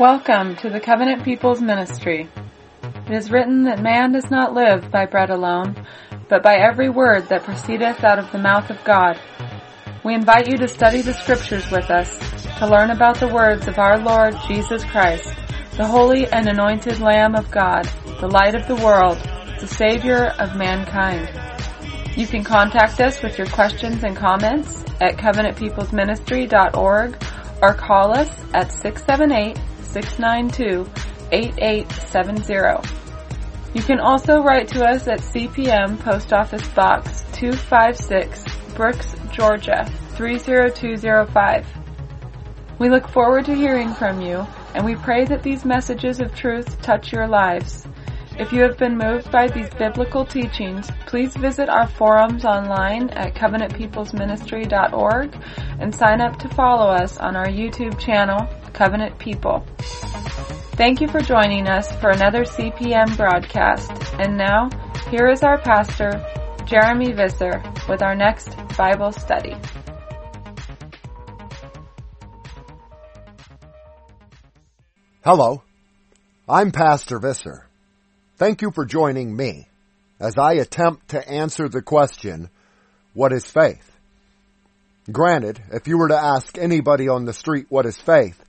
Welcome to the Covenant People's Ministry. It is written that man does not live by bread alone, but by every word that proceedeth out of the mouth of God. We invite you to study the scriptures with us, to learn about the words of our Lord Jesus Christ, the holy and anointed Lamb of God, the light of the world, the Savior of mankind. You can contact us with your questions and comments at covenantpeoplesministry.org or call us at 678-692-8870. You can also write to us at CPM Post Office Box 256, Brooks, Georgia 30205. We look forward to hearing from you and we pray that these messages of truth touch your lives. If you have been moved by these biblical teachings, please visit our forums online at covenantpeoplesministry.org and sign up to follow us on our YouTube channel, Covenant People. Thank you for joining us for another CPM broadcast. And now, here is our pastor, Jeremy Visser, with our next Bible study. Hello, I'm Pastor Visser. Thank you for joining me as I attempt to answer the question, what is faith? Granted, if you were to ask anybody on the street what is faith,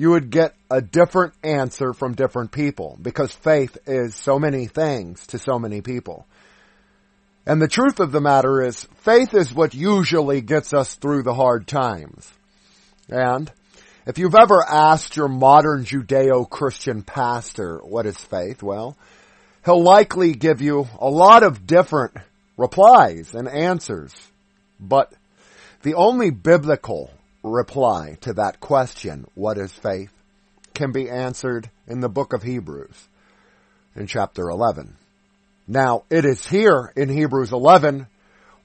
you would get a different answer from different people because faith is so many things to so many people. And the truth of the matter is faith is what usually gets us through the hard times. And if you've ever asked your modern Judeo-Christian pastor what is faith, well, he'll likely give you a lot of different replies and answers. But the only biblical reply to that question, what is faith, can be answered in the book of Hebrews in chapter 11. Now, it is here in Hebrews 11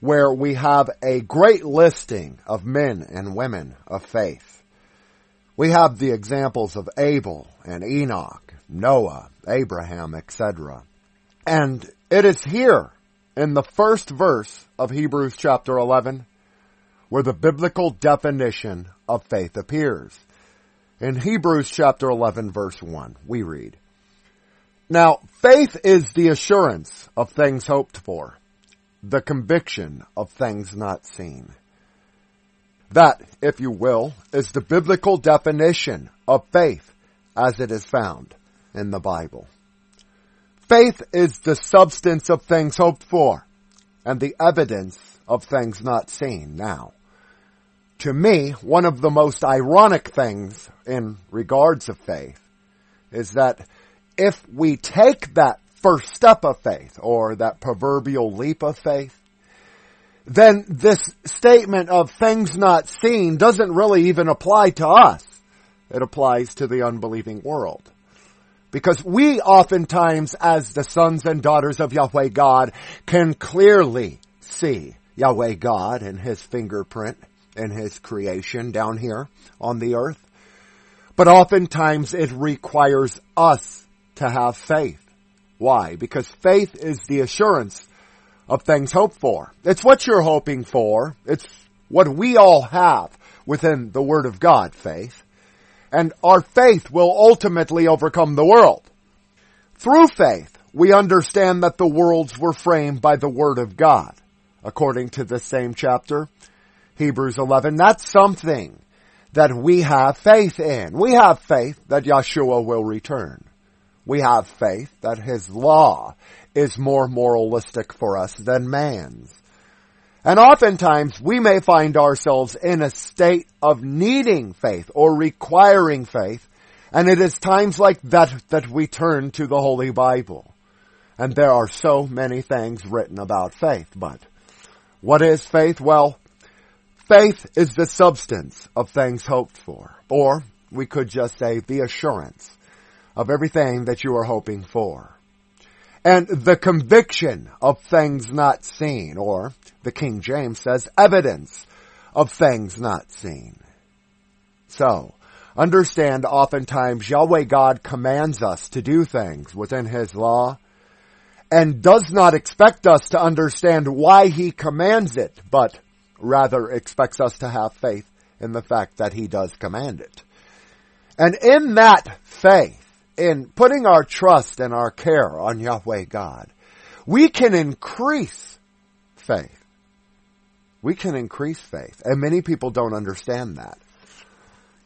where we have a great listing of men and women of faith. We have the examples of Abel and Enoch, Noah, Abraham, etc. And it is here in the first verse of Hebrews chapter 11 where the biblical definition of faith appears. In Hebrews chapter 11 verse 1, we read, Now, faith is the assurance of things hoped for, the conviction of things not seen. That, if you will, is the biblical definition of faith as it is found in the Bible. Faith is the substance of things hoped for and the evidence of things not seen now. To me, one of the most ironic things in regards of faith is that if we take that first step of faith or that proverbial leap of faith, then this statement of things not seen doesn't really even apply to us. It applies to the unbelieving world. Because we oftentimes, as the sons and daughters of Yahweh God, can clearly see Yahweh God and His fingerprint in His creation down here on the earth. But oftentimes it requires us to have faith. Why? Because faith is the assurance of things hoped for. It's what you're hoping for. It's what we all have within the Word of God, faith and our faith will ultimately overcome the world. Through faith, we understand that the worlds were framed by the Word of God, according to the same chapter, Hebrews 11. That's something that we have faith in. We have faith that Yeshua will return. We have faith that His law is more moralistic for us than man's. And oftentimes we may find ourselves in a state of needing faith or requiring faith. And it is times like that that we turn to the Holy Bible. And there are so many things written about faith, but what is faith? Well, faith is the substance of things hoped for. Or we could just say the assurance of everything that you are hoping for and the conviction of things not seen, or the King James says evidence of things not seen. So, understand oftentimes Yahweh God commands us to do things within His law and does not expect us to understand why He commands it, but rather expects us to have faith in the fact that He does command it. And in that faith, in putting our trust and our care on Yahweh God, we can increase faith. We can increase faith. And many people don't understand that.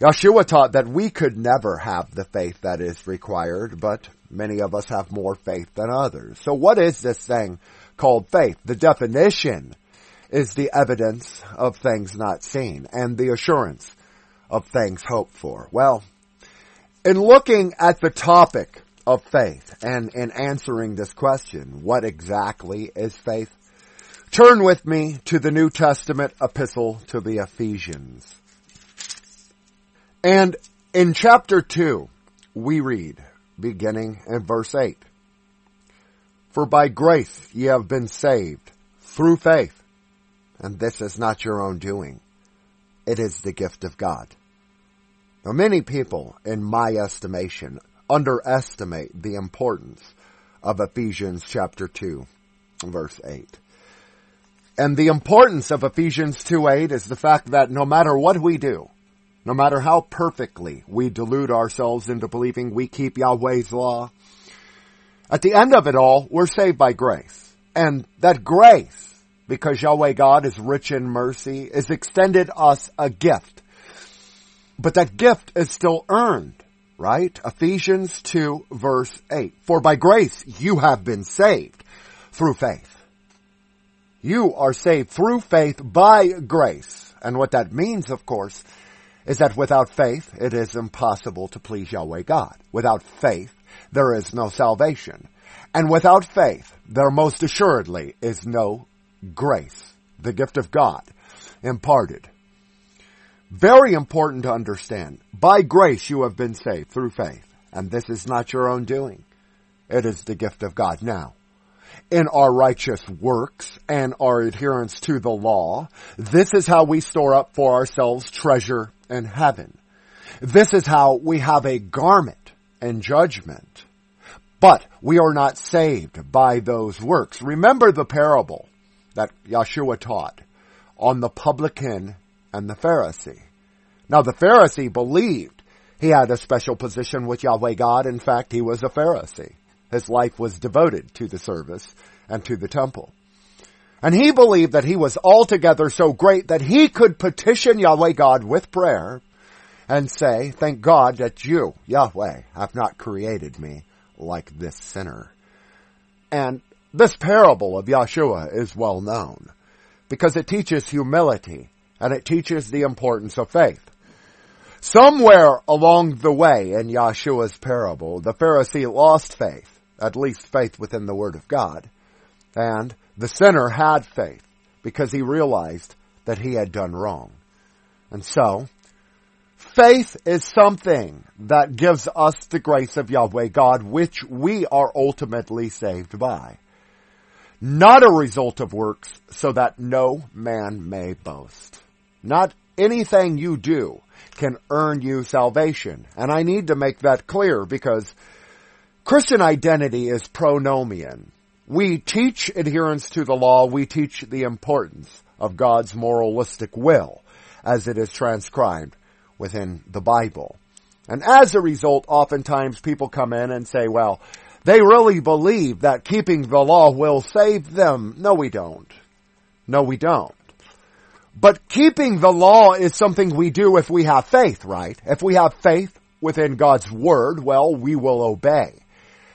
Yeshua taught that we could never have the faith that is required, but many of us have more faith than others. So what is this thing called faith? The definition is the evidence of things not seen and the assurance of things hoped for. Well, in looking at the topic of faith and in answering this question, what exactly is faith? Turn with me to the New Testament epistle to the Ephesians. And in chapter 2, we read, beginning in verse 8, For by grace ye have been saved through faith, and this is not your own doing. It is the gift of God. Now many people, in my estimation, underestimate the importance of Ephesians chapter 2, verse 8. And the importance of Ephesians 2.8 is the fact that no matter what we do, no matter how perfectly we delude ourselves into believing we keep Yahweh's law, at the end of it all, we're saved by grace. And that grace, because Yahweh God is rich in mercy, is extended us a gift. But that gift is still earned, right? Ephesians 2 verse 8. For by grace you have been saved through faith. You are saved through faith by grace. And what that means, of course, is that without faith, it is impossible to please Yahweh God. Without faith, there is no salvation. And without faith, there most assuredly is no grace, the gift of God, imparted. Very important to understand. By grace you have been saved through faith. And this is not your own doing. It is the gift of God now. In our righteous works and our adherence to the law, this is how we store up for ourselves treasure in heaven. This is how we have a garment and judgment. But we are not saved by those works. Remember the parable that Yeshua taught on the publican and the Pharisee. Now the Pharisee believed he had a special position with Yahweh God. In fact, he was a Pharisee. His life was devoted to the service and to the temple. And he believed that he was altogether so great that he could petition Yahweh God with prayer and say, thank God that you, Yahweh, have not created me like this sinner. And this parable of Yahshua is well known because it teaches humility and it teaches the importance of faith. Somewhere along the way in Yahshua's parable, the Pharisee lost faith, at least faith within the Word of God, and the sinner had faith because he realized that he had done wrong. And so, faith is something that gives us the grace of Yahweh God, which we are ultimately saved by. Not a result of works, so that no man may boast. Not anything you do can earn you salvation. And I need to make that clear because Christian identity is pronomian. We teach adherence to the law. We teach the importance of God's moralistic will as it is transcribed within the Bible. And as a result, oftentimes people come in and say, well, they really believe that keeping the law will save them. No, we don't. No, we don't. But keeping the law is something we do if we have faith, right? If we have faith within God's word, well, we will obey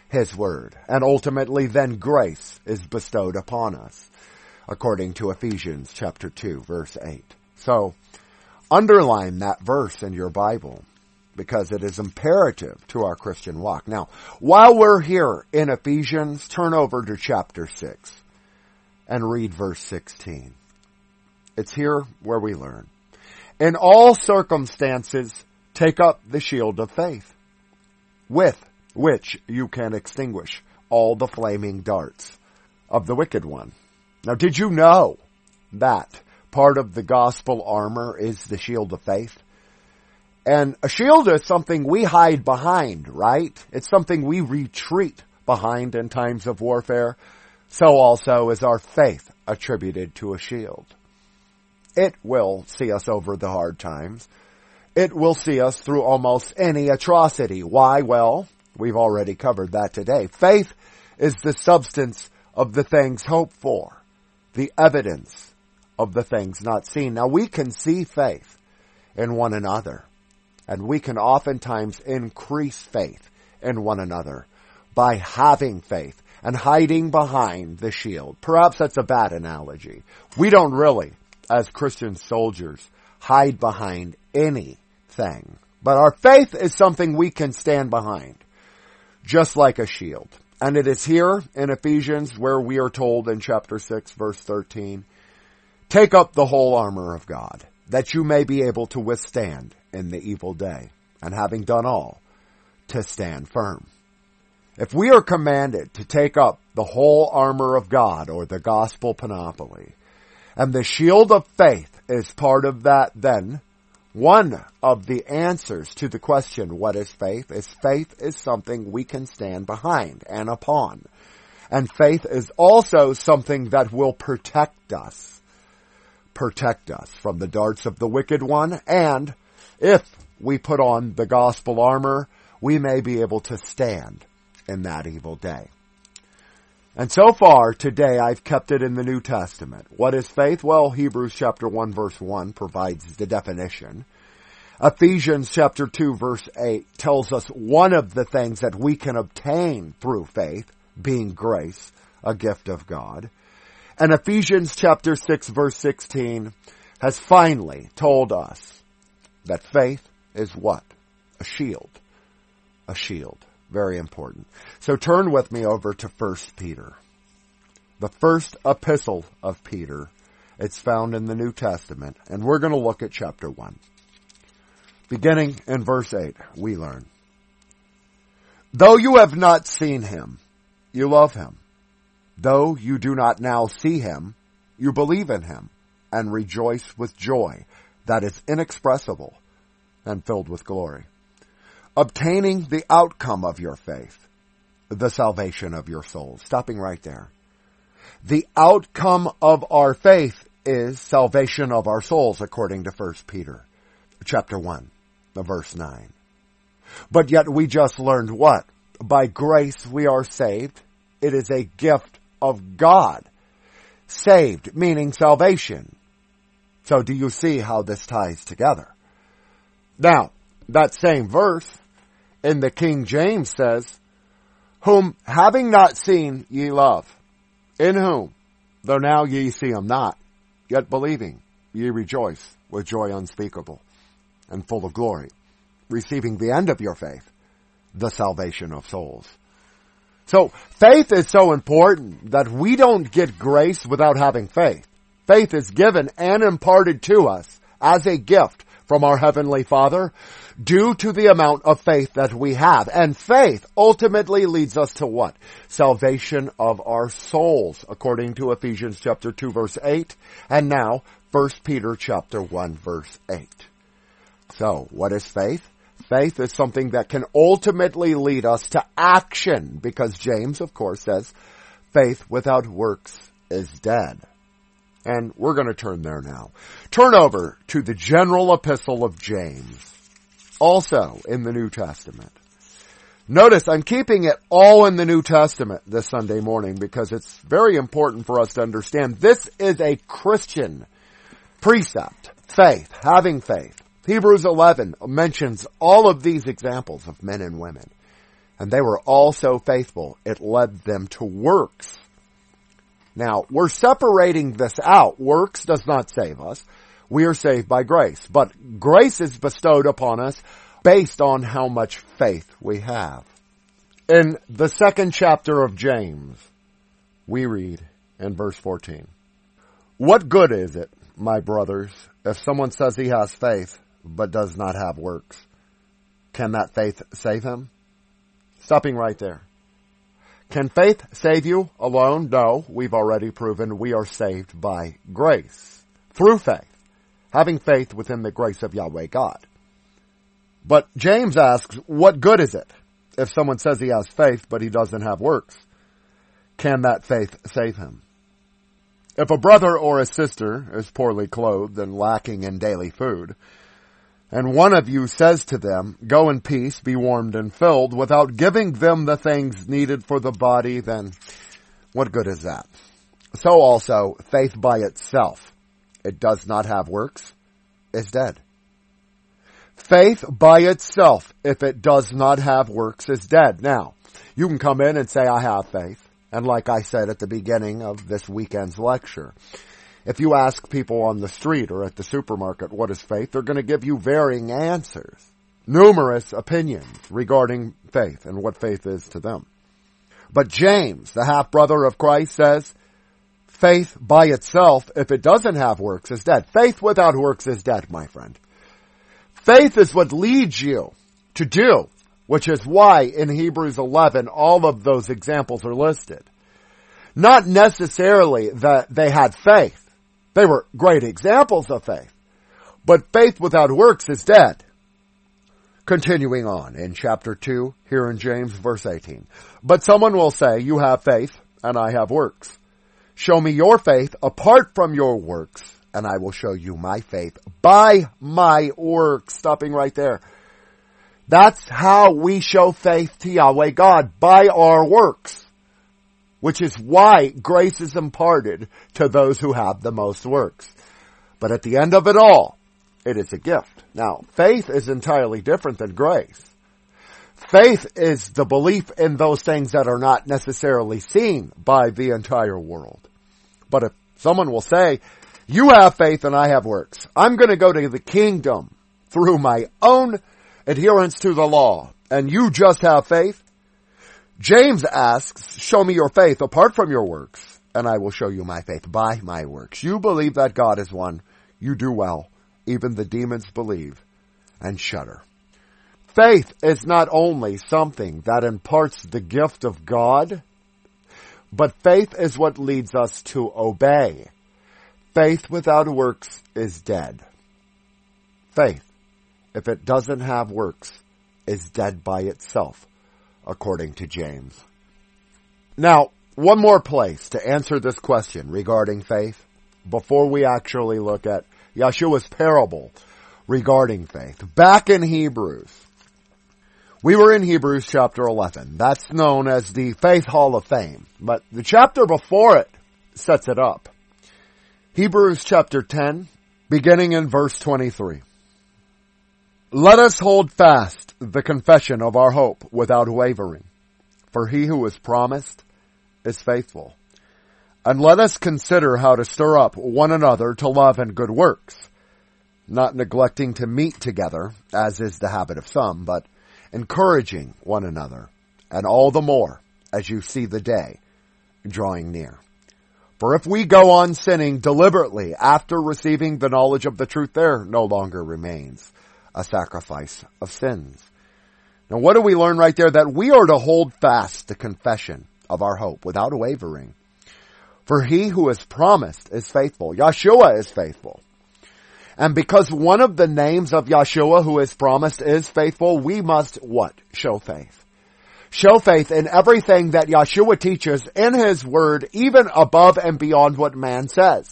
his word. And ultimately then grace is bestowed upon us, according to Ephesians chapter 2 verse 8. So, underline that verse in your Bible because it is imperative to our Christian walk. Now, while we're here in Ephesians, turn over to chapter 6 and read verse 16. It's here where we learn. In all circumstances, take up the shield of faith, with which you can extinguish all the flaming darts of the wicked one. Now did you know that part of the gospel armor is the shield of faith? And a shield is something we hide behind, right? It's something we retreat behind in times of warfare. So also is our faith attributed to a shield. It will see us over the hard times. It will see us through almost any atrocity. Why? Well, we've already covered that today. Faith is the substance of the things hoped for, the evidence of the things not seen. Now we can see faith in one another, and we can oftentimes increase faith in one another by having faith and hiding behind the shield. Perhaps that's a bad analogy. We don't really, as Christian soldiers, hide behind anything. But our faith is something we can stand behind, just like a shield. And it is here in Ephesians where we are told in chapter 6 verse 13, take up the whole armor of God, that you may be able to withstand in the evil day, and having done all, to stand firm. If we are commanded to take up the whole armor of God or the gospel panoply, and the shield of faith is part of that, then one of the answers to the question, what is faith, is faith is something we can stand behind and upon. And faith is also something that will protect us. Protect us from the darts of the wicked one. And if we put on the gospel armor, we may be able to stand in that evil day. And so far today I've kept it in the New Testament. What is faith? Well, Hebrews chapter 1 verse 1 provides the definition. Ephesians chapter 2 verse 8 tells us one of the things that we can obtain through faith, being grace, a gift of God. And Ephesians chapter 6 verse 16 has finally told us that faith is what? A shield. A shield. Very important. So turn with me over to 1 Peter. The first epistle of Peter. It's found in the New Testament, and we're going to look at chapter 1. Beginning in verse 8, we learn. Though you have not seen him, you love him. Though you do not now see him, you believe in him and rejoice with joy that is inexpressible and filled with glory obtaining the outcome of your faith, the salvation of your souls. Stopping right there. The outcome of our faith is salvation of our souls according to 1 Peter chapter 1, the verse 9. But yet we just learned what? By grace we are saved. It is a gift of God. Saved, meaning salvation. So do you see how this ties together? Now, that same verse in the King James says, whom having not seen ye love, in whom, though now ye see him not, yet believing, ye rejoice with joy unspeakable and full of glory, receiving the end of your faith, the salvation of souls. So faith is so important that we don't get grace without having faith. Faith is given and imparted to us as a gift from our Heavenly Father due to the amount of faith that we have. And faith ultimately leads us to what? Salvation of our souls, according to Ephesians chapter 2 verse 8, and now 1 Peter chapter 1 verse 8. So, what is faith? Faith is something that can ultimately lead us to action, because James, of course, says, faith without works is dead. And we're going to turn there now. Turn over to the general epistle of James, also in the New Testament. Notice I'm keeping it all in the New Testament this Sunday morning because it's very important for us to understand this is a Christian precept. Faith, having faith. Hebrews 11 mentions all of these examples of men and women. And they were all so faithful, it led them to works now, we're separating this out. Works does not save us. We are saved by grace. But grace is bestowed upon us based on how much faith we have. In the second chapter of James, we read in verse 14, What good is it, my brothers, if someone says he has faith, but does not have works? Can that faith save him? Stopping right there. Can faith save you alone? No. We've already proven we are saved by grace. Through faith. Having faith within the grace of Yahweh God. But James asks, what good is it if someone says he has faith but he doesn't have works? Can that faith save him? If a brother or a sister is poorly clothed and lacking in daily food, and one of you says to them, go in peace, be warmed and filled, without giving them the things needed for the body, then what good is that? So also, faith by itself, it does not have works, is dead. Faith by itself, if it does not have works, is dead. Now, you can come in and say, I have faith. And like I said at the beginning of this weekend's lecture, if you ask people on the street or at the supermarket what is faith, they're going to give you varying answers, numerous opinions regarding faith and what faith is to them. But James, the half brother of Christ says, faith by itself, if it doesn't have works, is dead. Faith without works is dead, my friend. Faith is what leads you to do, which is why in Hebrews 11 all of those examples are listed. Not necessarily that they had faith. They were great examples of faith. But faith without works is dead. Continuing on in chapter 2, here in James verse 18. But someone will say, you have faith and I have works. Show me your faith apart from your works and I will show you my faith by my works. Stopping right there. That's how we show faith to Yahweh God, by our works which is why grace is imparted to those who have the most works. But at the end of it all, it is a gift. Now, faith is entirely different than grace. Faith is the belief in those things that are not necessarily seen by the entire world. But if someone will say, you have faith and I have works, I'm going to go to the kingdom through my own adherence to the law, and you just have faith, James asks, show me your faith apart from your works, and I will show you my faith by my works. You believe that God is one. You do well. Even the demons believe and shudder. Faith is not only something that imparts the gift of God, but faith is what leads us to obey. Faith without works is dead. Faith, if it doesn't have works, is dead by itself according to James. Now, one more place to answer this question regarding faith before we actually look at Yeshua's parable regarding faith. Back in Hebrews, we were in Hebrews chapter 11. That's known as the Faith Hall of Fame. But the chapter before it sets it up. Hebrews chapter 10, beginning in verse 23. Let us hold fast the confession of our hope without wavering, for he who is promised is faithful. And let us consider how to stir up one another to love and good works, not neglecting to meet together, as is the habit of some, but encouraging one another, and all the more as you see the day drawing near. For if we go on sinning deliberately after receiving the knowledge of the truth, there no longer remains a sacrifice of sins. Now what do we learn right there? That we are to hold fast the confession of our hope without wavering. For he who is promised is faithful. Yeshua is faithful. And because one of the names of Yeshua who is promised is faithful, we must what? Show faith. Show faith in everything that Yeshua teaches in his word, even above and beyond what man says.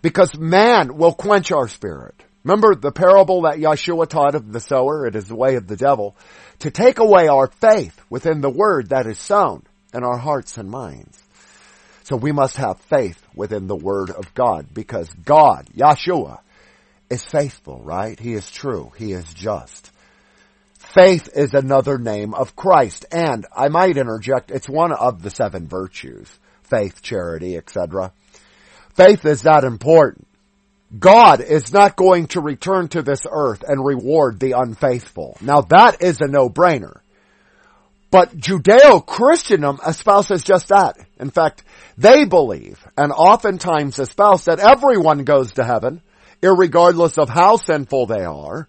Because man will quench our spirit. Remember the parable that Yeshua taught of the sower? It is the way of the devil. To take away our faith within the word that is sown in our hearts and minds. So we must have faith within the word of God because God, Yeshua, is faithful, right? He is true. He is just. Faith is another name of Christ. And I might interject, it's one of the seven virtues. Faith, charity, etc. Faith is that important. God is not going to return to this earth and reward the unfaithful. Now that is a no-brainer. But Judeo-Christendom espouses just that. In fact, they believe, and oftentimes espouse, that everyone goes to heaven, regardless of how sinful they are,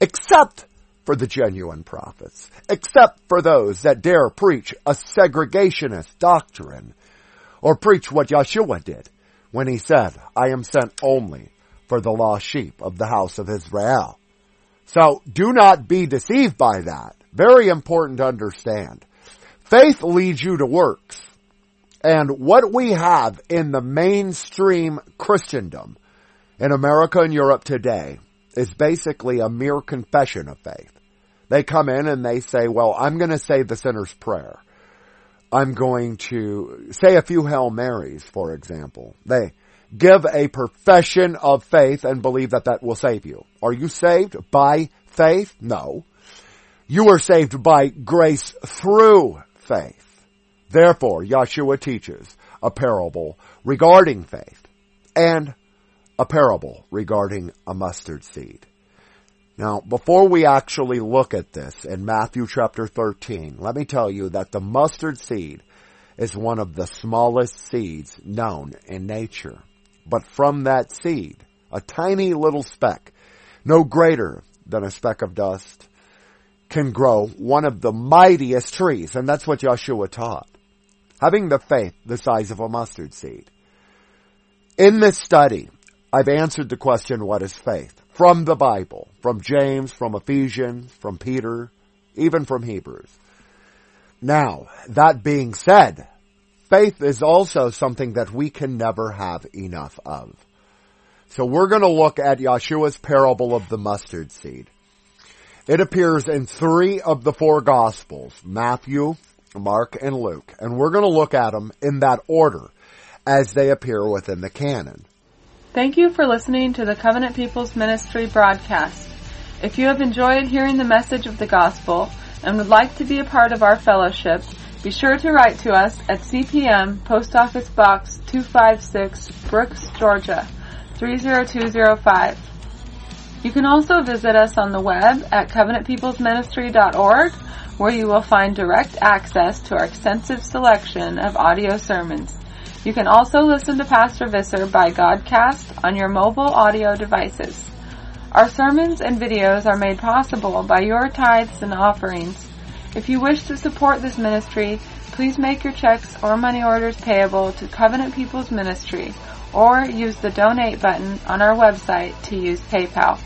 except for the genuine prophets, except for those that dare preach a segregationist doctrine, or preach what Yeshua did when he said, I am sent only for the lost sheep of the house of Israel. So do not be deceived by that. Very important to understand. Faith leads you to works. And what we have in the mainstream Christendom in America and Europe today is basically a mere confession of faith. They come in and they say, well, I'm going to say the sinner's prayer. I'm going to say a few Hail Marys, for example. They give a profession of faith and believe that that will save you. Are you saved by faith? No. You are saved by grace through faith. Therefore, Yeshua teaches a parable regarding faith and a parable regarding a mustard seed. Now, before we actually look at this in Matthew chapter 13, let me tell you that the mustard seed is one of the smallest seeds known in nature. But from that seed, a tiny little speck, no greater than a speck of dust, can grow one of the mightiest trees. And that's what Yeshua taught. Having the faith the size of a mustard seed. In this study, I've answered the question, what is faith? From the Bible, from James, from Ephesians, from Peter, even from Hebrews. Now, that being said, faith is also something that we can never have enough of. So we're going to look at Yeshua's parable of the mustard seed. It appears in three of the four gospels, Matthew, Mark, and Luke, and we're going to look at them in that order as they appear within the canon. Thank you for listening to the Covenant People's Ministry broadcast. If you have enjoyed hearing the message of the gospel and would like to be a part of our fellowship, be sure to write to us at CPM Post Office Box 256, Brooks, Georgia 30205. You can also visit us on the web at covenantpeoplesministry.org where you will find direct access to our extensive selection of audio sermons. You can also listen to Pastor Visser by Godcast on your mobile audio devices. Our sermons and videos are made possible by your tithes and offerings. If you wish to support this ministry, please make your checks or money orders payable to Covenant People's Ministry or use the donate button on our website to use PayPal.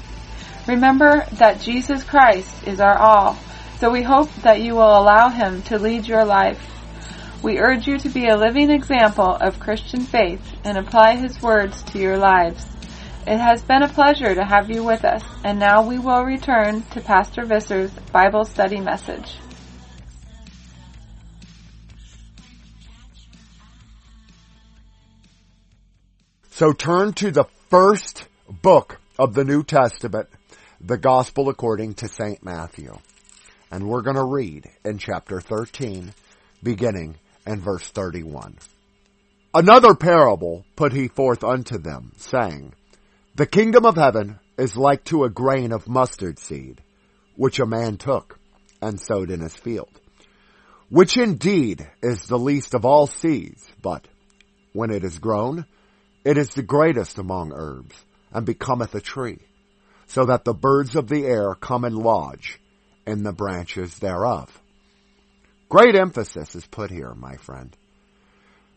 Remember that Jesus Christ is our all, so we hope that you will allow Him to lead your life. We urge you to be a living example of Christian faith and apply His words to your lives. It has been a pleasure to have you with us, and now we will return to Pastor Visser's Bible study message. So turn to the first book of the New Testament, the Gospel according to St. Matthew. And we're going to read in chapter 13, beginning in verse 31. Another parable put he forth unto them, saying, The kingdom of heaven is like to a grain of mustard seed, which a man took and sowed in his field, which indeed is the least of all seeds, but when it is grown, it is the greatest among herbs, and becometh a tree, so that the birds of the air come and lodge in the branches thereof. Great emphasis is put here, my friend.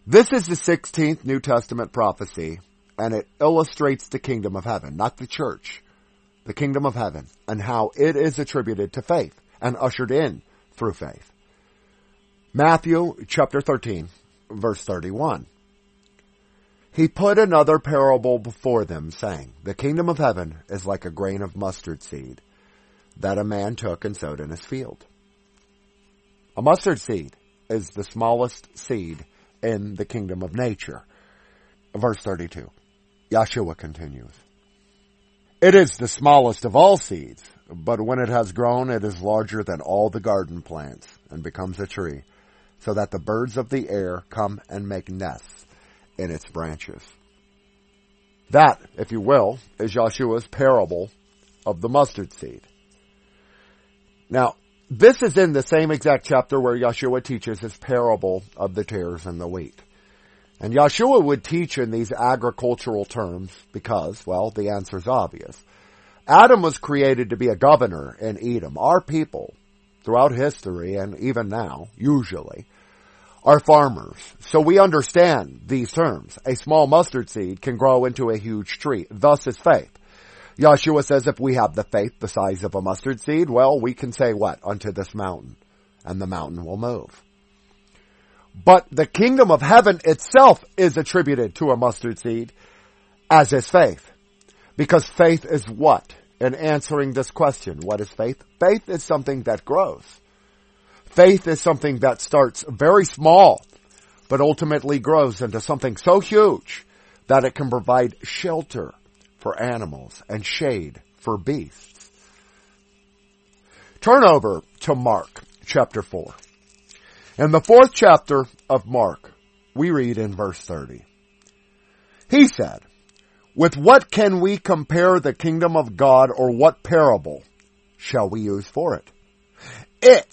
This is the 16th New Testament prophecy, and it illustrates the kingdom of heaven, not the church. The kingdom of heaven, and how it is attributed to faith and ushered in through faith. Matthew chapter 13, verse 31. He put another parable before them, saying, The kingdom of heaven is like a grain of mustard seed that a man took and sowed in his field. A mustard seed is the smallest seed in the kingdom of nature. Verse 32. Yeshua continues. It is the smallest of all seeds, but when it has grown, it is larger than all the garden plants and becomes a tree, so that the birds of the air come and make nests in its branches. That, if you will, is Yeshua's parable of the mustard seed. Now, this is in the same exact chapter where Yeshua teaches his parable of the tares and the wheat. And Yeshua would teach in these agricultural terms because, well, the answer is obvious. Adam was created to be a governor in Edom. Our people, throughout history and even now, usually, are farmers. So we understand these terms. A small mustard seed can grow into a huge tree. Thus is faith. Yeshua says if we have the faith the size of a mustard seed, well, we can say what? Unto this mountain. And the mountain will move. But the kingdom of heaven itself is attributed to a mustard seed, as is faith. Because faith is what? in answering this question. What is faith? Faith is something that grows. Faith is something that starts very small, but ultimately grows into something so huge that it can provide shelter for animals and shade for beasts. Turn over to Mark chapter 4. In the fourth chapter of Mark, we read in verse 30. He said, with what can we compare the kingdom of God or what parable shall we use for it? It.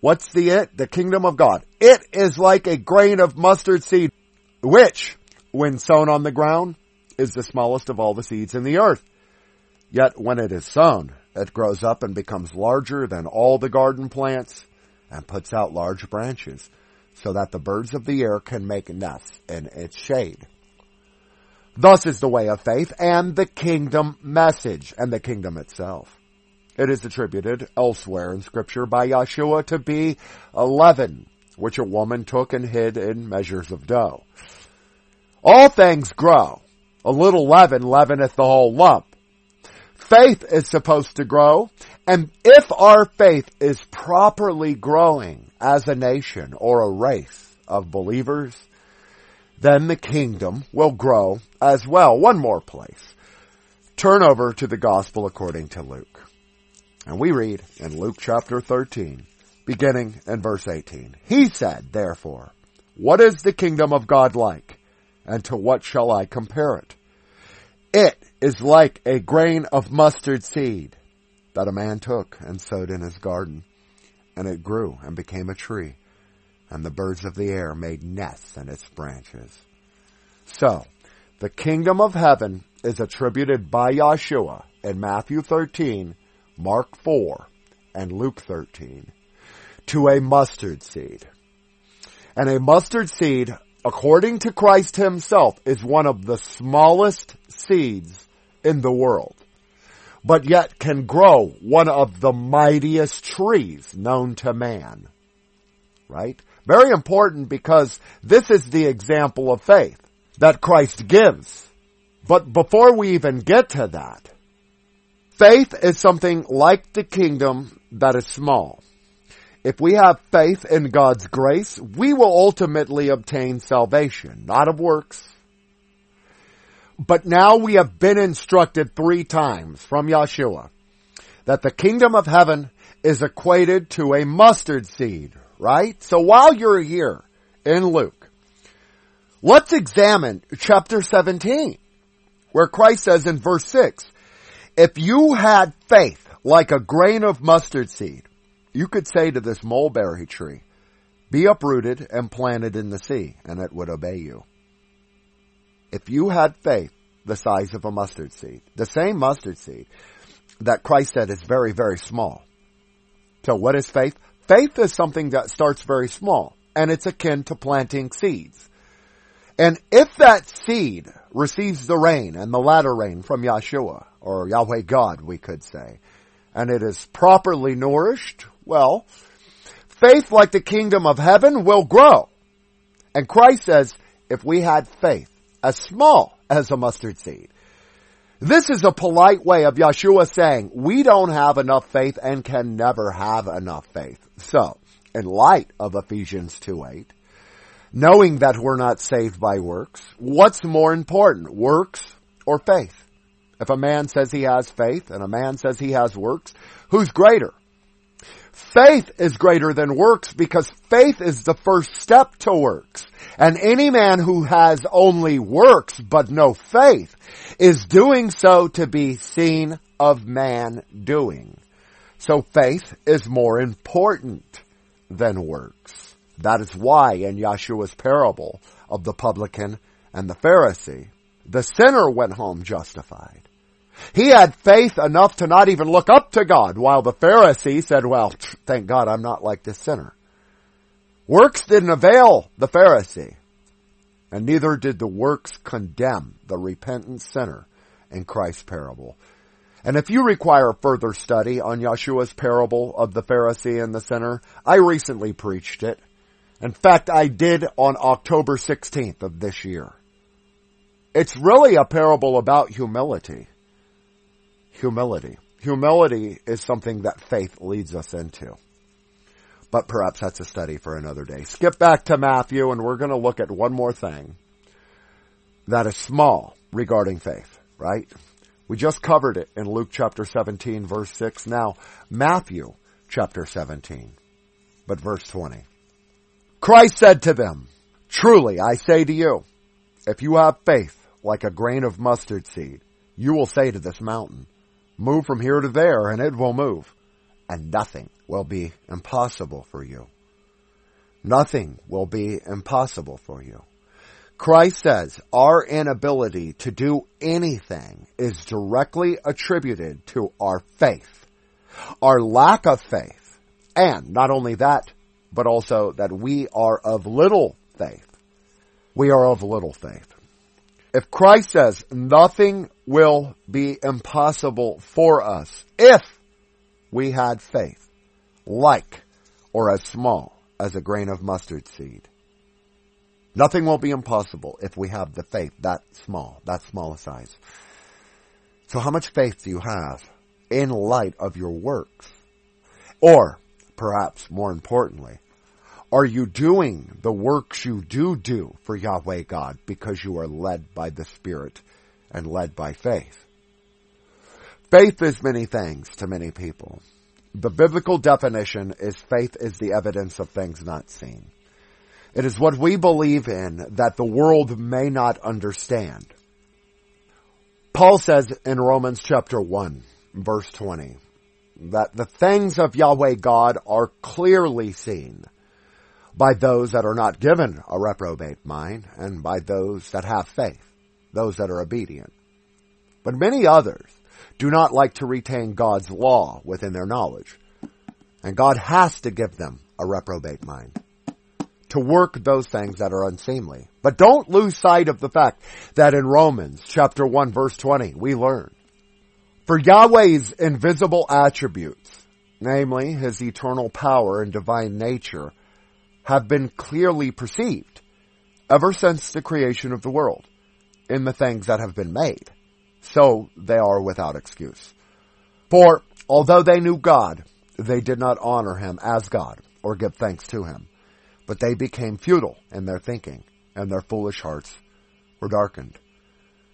What's the it? The kingdom of God. It is like a grain of mustard seed, which, when sown on the ground, is the smallest of all the seeds in the earth. Yet when it is sown, it grows up and becomes larger than all the garden plants and puts out large branches so that the birds of the air can make nests in its shade. Thus is the way of faith and the kingdom message and the kingdom itself. It is attributed elsewhere in scripture by Yeshua to be a leaven, which a woman took and hid in measures of dough. All things grow. A little leaven leaveneth the whole lump. Faith is supposed to grow, and if our faith is properly growing as a nation or a race of believers, then the kingdom will grow as well. One more place. Turn over to the gospel according to Luke. And we read in Luke chapter 13, beginning in verse 18. He said, therefore, what is the kingdom of God like? And to what shall I compare it? It is like a grain of mustard seed that a man took and sowed in his garden. And it grew and became a tree and the birds of the air made nests in its branches. So, the kingdom of heaven is attributed by Yeshua in Matthew 13, Mark 4, and Luke 13 to a mustard seed. And a mustard seed, according to Christ himself, is one of the smallest seeds in the world, but yet can grow one of the mightiest trees known to man. Right? Very important because this is the example of faith that Christ gives. But before we even get to that, faith is something like the kingdom that is small. If we have faith in God's grace, we will ultimately obtain salvation, not of works. But now we have been instructed three times from Yeshua that the kingdom of heaven is equated to a mustard seed right? So while you're here in Luke, let's examine chapter 17, where Christ says in verse 6, if you had faith like a grain of mustard seed, you could say to this mulberry tree, be uprooted and planted in the sea, and it would obey you. If you had faith the size of a mustard seed, the same mustard seed that Christ said is very, very small. So what is faith? Faith is something that starts very small and it's akin to planting seeds. And if that seed receives the rain and the latter rain from Yeshua or Yahweh God, we could say, and it is properly nourished, well, faith like the kingdom of heaven will grow. And Christ says, if we had faith as small as a mustard seed, this is a polite way of Yeshua saying, we don't have enough faith and can never have enough faith. So, in light of Ephesians 2 8, knowing that we're not saved by works, what's more important, works or faith? If a man says he has faith and a man says he has works, who's greater? Faith is greater than works because faith is the first step to works. And any man who has only works but no faith is doing so to be seen of man doing. So faith is more important than works. That is why in Yeshua's parable of the publican and the Pharisee, the sinner went home justified. He had faith enough to not even look up to God, while the Pharisee said, well, thank God I'm not like this sinner. Works didn't avail the Pharisee, and neither did the works condemn the repentant sinner in Christ's parable. And if you require further study on Yeshua's parable of the Pharisee and the sinner, I recently preached it. In fact, I did on October 16th of this year. It's really a parable about humility. Humility. Humility is something that faith leads us into. But perhaps that's a study for another day. Skip back to Matthew and we're going to look at one more thing that is small regarding faith, right? We just covered it in Luke chapter 17 verse 6. Now, Matthew chapter 17, but verse 20. Christ said to them, Truly I say to you, if you have faith like a grain of mustard seed, you will say to this mountain, move from here to there and it will move and nothing will be impossible for you. Nothing will be impossible for you. Christ says our inability to do anything is directly attributed to our faith. Our lack of faith. And not only that, but also that we are of little faith. We are of little faith. If Christ says nothing will be impossible for us if we had faith, like or as small as a grain of mustard seed, Nothing will be impossible if we have the faith that small, that small a size. So how much faith do you have in light of your works? Or, perhaps more importantly, are you doing the works you do do for Yahweh God because you are led by the Spirit and led by faith? Faith is many things to many people. The biblical definition is faith is the evidence of things not seen. It is what we believe in that the world may not understand. Paul says in Romans chapter 1 verse 20 that the things of Yahweh God are clearly seen by those that are not given a reprobate mind and by those that have faith, those that are obedient. But many others do not like to retain God's law within their knowledge. And God has to give them a reprobate mind to work those things that are unseemly. But don't lose sight of the fact that in Romans chapter 1 verse 20 we learn, for Yahweh's invisible attributes, namely his eternal power and divine nature, have been clearly perceived ever since the creation of the world in the things that have been made. So they are without excuse. For although they knew God, they did not honor him as God or give thanks to him but they became futile in their thinking, and their foolish hearts were darkened.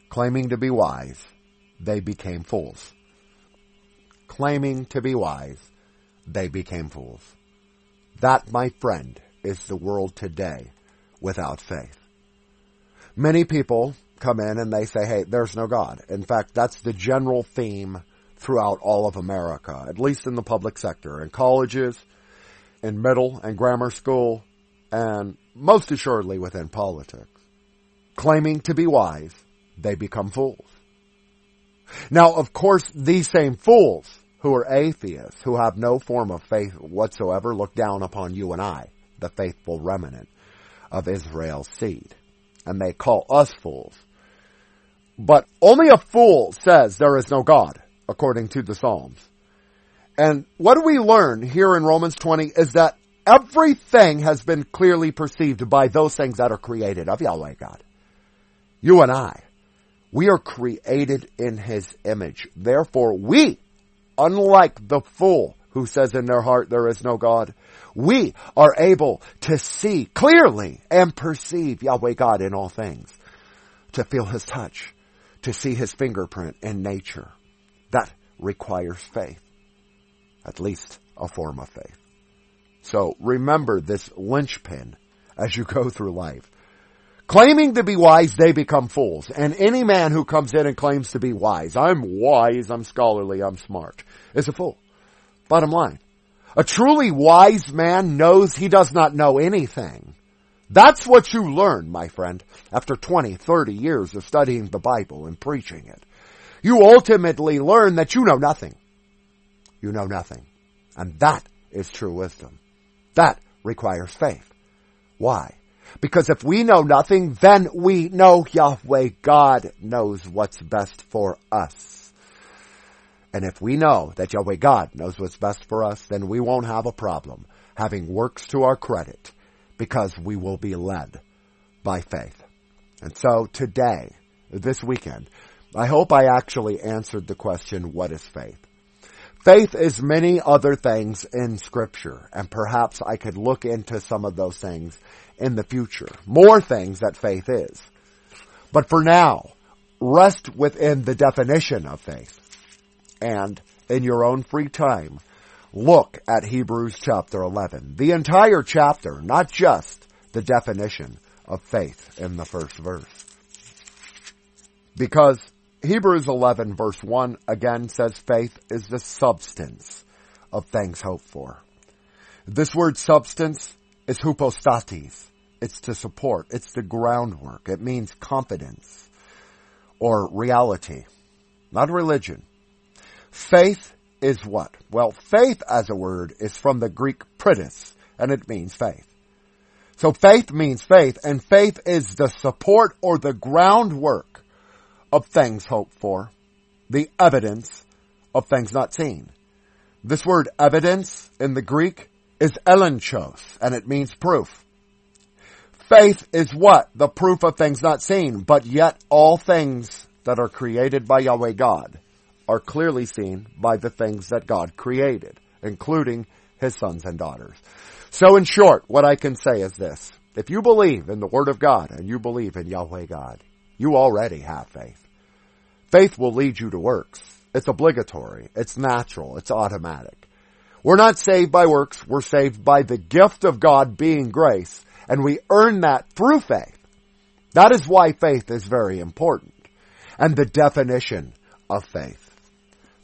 Claiming to be wise, they became fools. Claiming to be wise, they became fools. That, my friend, is the world today without faith. Many people come in and they say, hey, there's no God. In fact, that's the general theme throughout all of America, at least in the public sector, in colleges, in middle and grammar school, and most assuredly within politics. Claiming to be wise, they become fools. Now, of course, these same fools who are atheists, who have no form of faith whatsoever, look down upon you and I, the faithful remnant of Israel's seed. And they call us fools. But only a fool says there is no God, according to the Psalms. And what do we learn here in Romans 20 is that Everything has been clearly perceived by those things that are created of Yahweh God. You and I, we are created in His image. Therefore we, unlike the fool who says in their heart there is no God, we are able to see clearly and perceive Yahweh God in all things. To feel His touch, to see His fingerprint in nature. That requires faith. At least a form of faith. So remember this linchpin as you go through life. Claiming to be wise, they become fools. And any man who comes in and claims to be wise, I'm wise, I'm scholarly, I'm smart, is a fool. Bottom line. A truly wise man knows he does not know anything. That's what you learn, my friend, after 20, 30 years of studying the Bible and preaching it. You ultimately learn that you know nothing. You know nothing. And that is true wisdom. That requires faith. Why? Because if we know nothing, then we know Yahweh God knows what's best for us. And if we know that Yahweh God knows what's best for us, then we won't have a problem having works to our credit because we will be led by faith. And so today, this weekend, I hope I actually answered the question, what is faith? Faith is many other things in scripture, and perhaps I could look into some of those things in the future. More things that faith is. But for now, rest within the definition of faith. And in your own free time, look at Hebrews chapter 11. The entire chapter, not just the definition of faith in the first verse. Because Hebrews 11 verse 1 again says faith is the substance of things hoped for. This word substance is hypostasis. It's to support. It's the groundwork. It means confidence or reality, not religion. Faith is what? Well, faith as a word is from the Greek pistis, and it means faith. So faith means faith, and faith is the support or the groundwork of things hoped for, the evidence of things not seen. This word evidence in the Greek is elenchos, and it means proof. Faith is what? The proof of things not seen, but yet all things that are created by Yahweh God are clearly seen by the things that God created, including his sons and daughters. So in short, what I can say is this. If you believe in the Word of God and you believe in Yahweh God, you already have faith. Faith will lead you to works. It's obligatory. It's natural. It's automatic. We're not saved by works. We're saved by the gift of God being grace, and we earn that through faith. That is why faith is very important. And the definition of faith.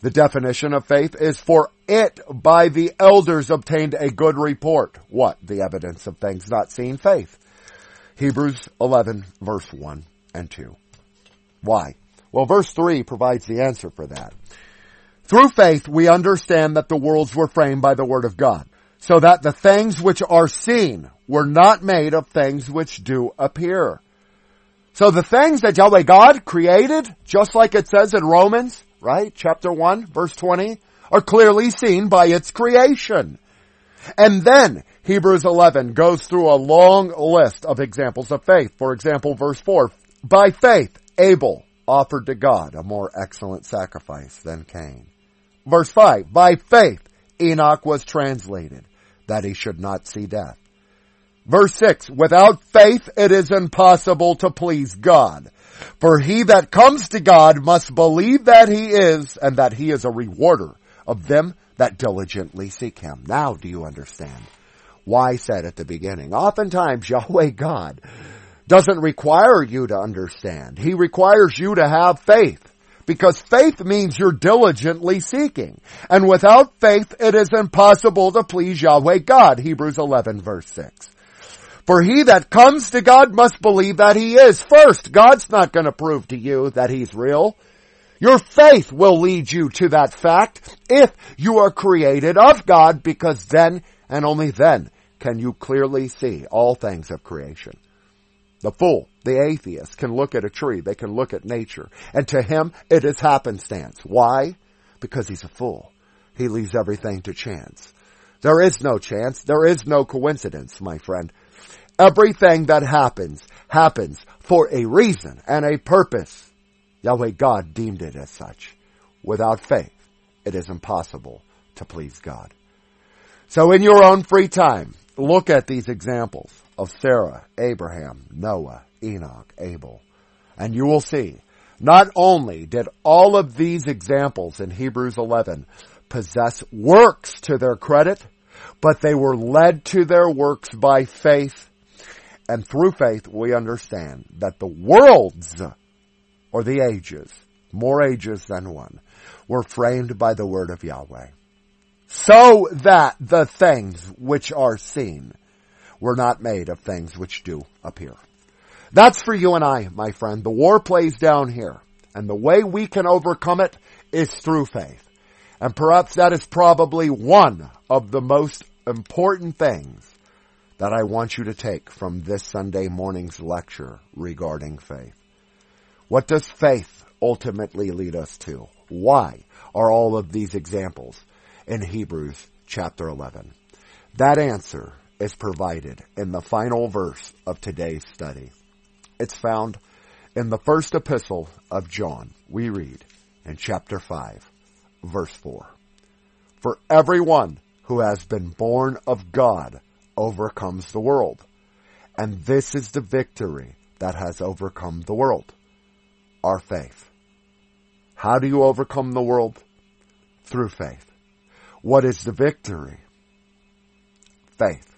The definition of faith is for it by the elders obtained a good report. What? The evidence of things not seen faith. Hebrews 11 verse 1 and 2. Why? Well, verse 3 provides the answer for that. Through faith, we understand that the worlds were framed by the word of God, so that the things which are seen were not made of things which do appear. So the things that Yahweh God created, just like it says in Romans, right? Chapter 1, verse 20, are clearly seen by its creation. And then Hebrews 11 goes through a long list of examples of faith. For example, verse 4, by faith, Abel offered to God a more excellent sacrifice than Cain. Verse 5, by faith, Enoch was translated that he should not see death. Verse 6, without faith it is impossible to please God. For he that comes to God must believe that he is and that he is a rewarder of them that diligently seek him. Now do you understand why I said at the beginning? Oftentimes Yahweh God doesn't require you to understand. He requires you to have faith. Because faith means you're diligently seeking. And without faith, it is impossible to please Yahweh God. Hebrews 11 verse 6. For he that comes to God must believe that he is. First, God's not going to prove to you that he's real. Your faith will lead you to that fact if you are created of God because then and only then can you clearly see all things of creation. The fool, the atheist can look at a tree, they can look at nature, and to him it is happenstance. Why? Because he's a fool. He leaves everything to chance. There is no chance, there is no coincidence, my friend. Everything that happens, happens for a reason and a purpose. Yahweh God deemed it as such. Without faith, it is impossible to please God. So in your own free time, look at these examples of Sarah, Abraham, Noah, Enoch, Abel, and you will see not only did all of these examples in Hebrews 11 possess works to their credit, but they were led to their works by faith and through faith, we understand that the worlds, or the ages, more ages than one, were framed by the word of Yahweh. So that the things which are seen were not made of things which do appear. That's for you and I, my friend. The war plays down here. And the way we can overcome it is through faith. And perhaps that is probably one of the most important things that I want you to take from this Sunday morning's lecture regarding faith. What does faith ultimately lead us to? Why are all of these examples in Hebrews chapter 11? That answer is provided in the final verse of today's study. It's found In the first epistle of John, we read in chapter 5, verse 4, For everyone who has been born of God overcomes the world. And this is the victory that has overcome the world. Our faith. How do you overcome the world? Through faith. What is the victory? Faith.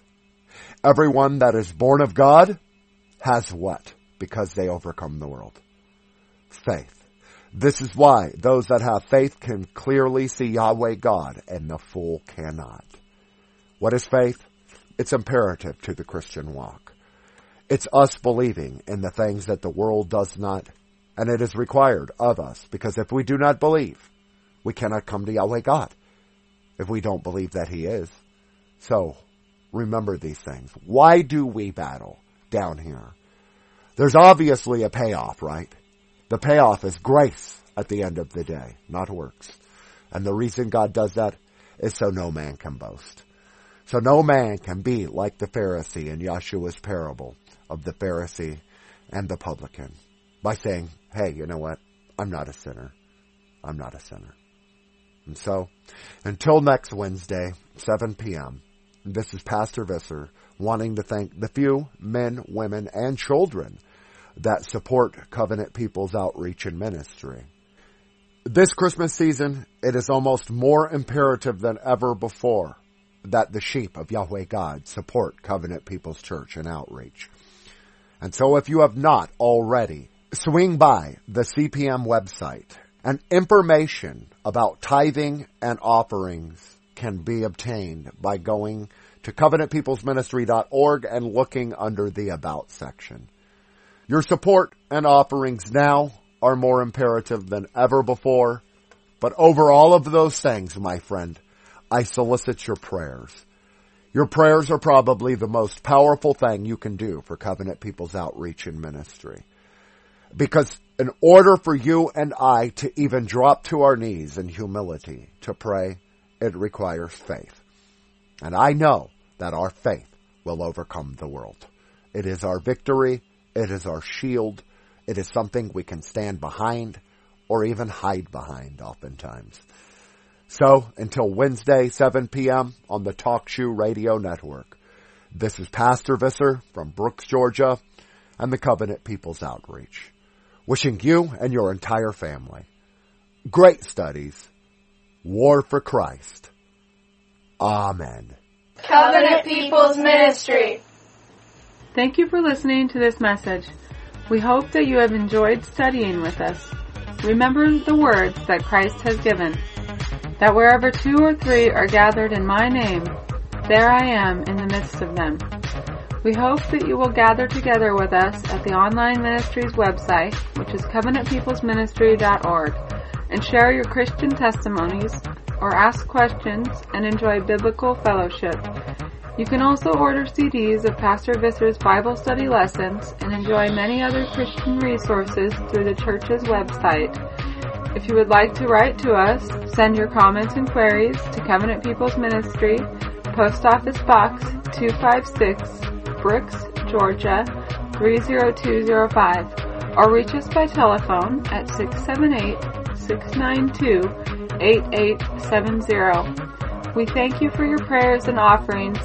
Everyone that is born of God has what? Because they overcome the world. Faith. This is why those that have faith can clearly see Yahweh God and the fool cannot. What is faith? It's imperative to the Christian walk. It's us believing in the things that the world does not, and it is required of us, because if we do not believe, we cannot come to Yahweh God, if we don't believe that He is. So, remember these things. Why do we battle down here? There's obviously a payoff, right? The payoff is grace at the end of the day, not works. And the reason God does that is so no man can boast. So no man can be like the Pharisee in Yeshua's parable of the Pharisee and the publican by saying, hey, you know what? I'm not a sinner. I'm not a sinner. And so, until next Wednesday, 7 p.m., this is Pastor Visser wanting to thank the few men, women, and children that support Covenant People's outreach and ministry. This Christmas season, it is almost more imperative than ever before that the sheep of Yahweh God support Covenant People's Church and outreach. And so if you have not already, swing by the CPM website and information about tithing and offerings can be obtained by going to covenantpeoplesministry.org and looking under the About section. Your support and offerings now are more imperative than ever before, but over all of those things, my friend, I solicit your prayers. Your prayers are probably the most powerful thing you can do for Covenant People's outreach and ministry. Because in order for you and I to even drop to our knees in humility to pray, it requires faith. And I know that our faith will overcome the world. It is our victory. It is our shield. It is something we can stand behind or even hide behind oftentimes. So until Wednesday, 7 p.m. on the TalkShoe Radio Network. This is Pastor Visser from Brooks, Georgia and the Covenant People's Outreach. Wishing you and your entire family great studies, war for Christ. Amen. Covenant People's Ministry. Thank you for listening to this message. We hope that you have enjoyed studying with us. Remember the words that Christ has given that wherever two or three are gathered in my name, there I am in the midst of them. We hope that you will gather together with us at the online ministry's website, which is covenantpeoplesministry.org, and share your Christian testimonies or ask questions and enjoy biblical fellowship. You can also order CDs of Pastor Visser's Bible study lessons and enjoy many other Christian resources through the church's website. If you would like to write to us, send your comments and queries to Covenant People's Ministry, Post Office Box 256, Brooks, Georgia 30205, or reach us by telephone at 678-692-8870. We thank you for your prayers and offerings,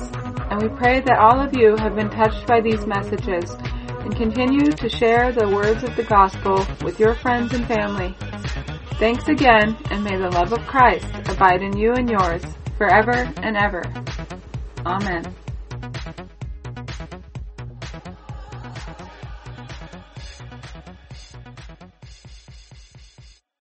and we pray that all of you have been touched by these messages and continue to share the words of the gospel with your friends and family. Thanks again, and may the love of Christ abide in you and yours forever and ever. Amen.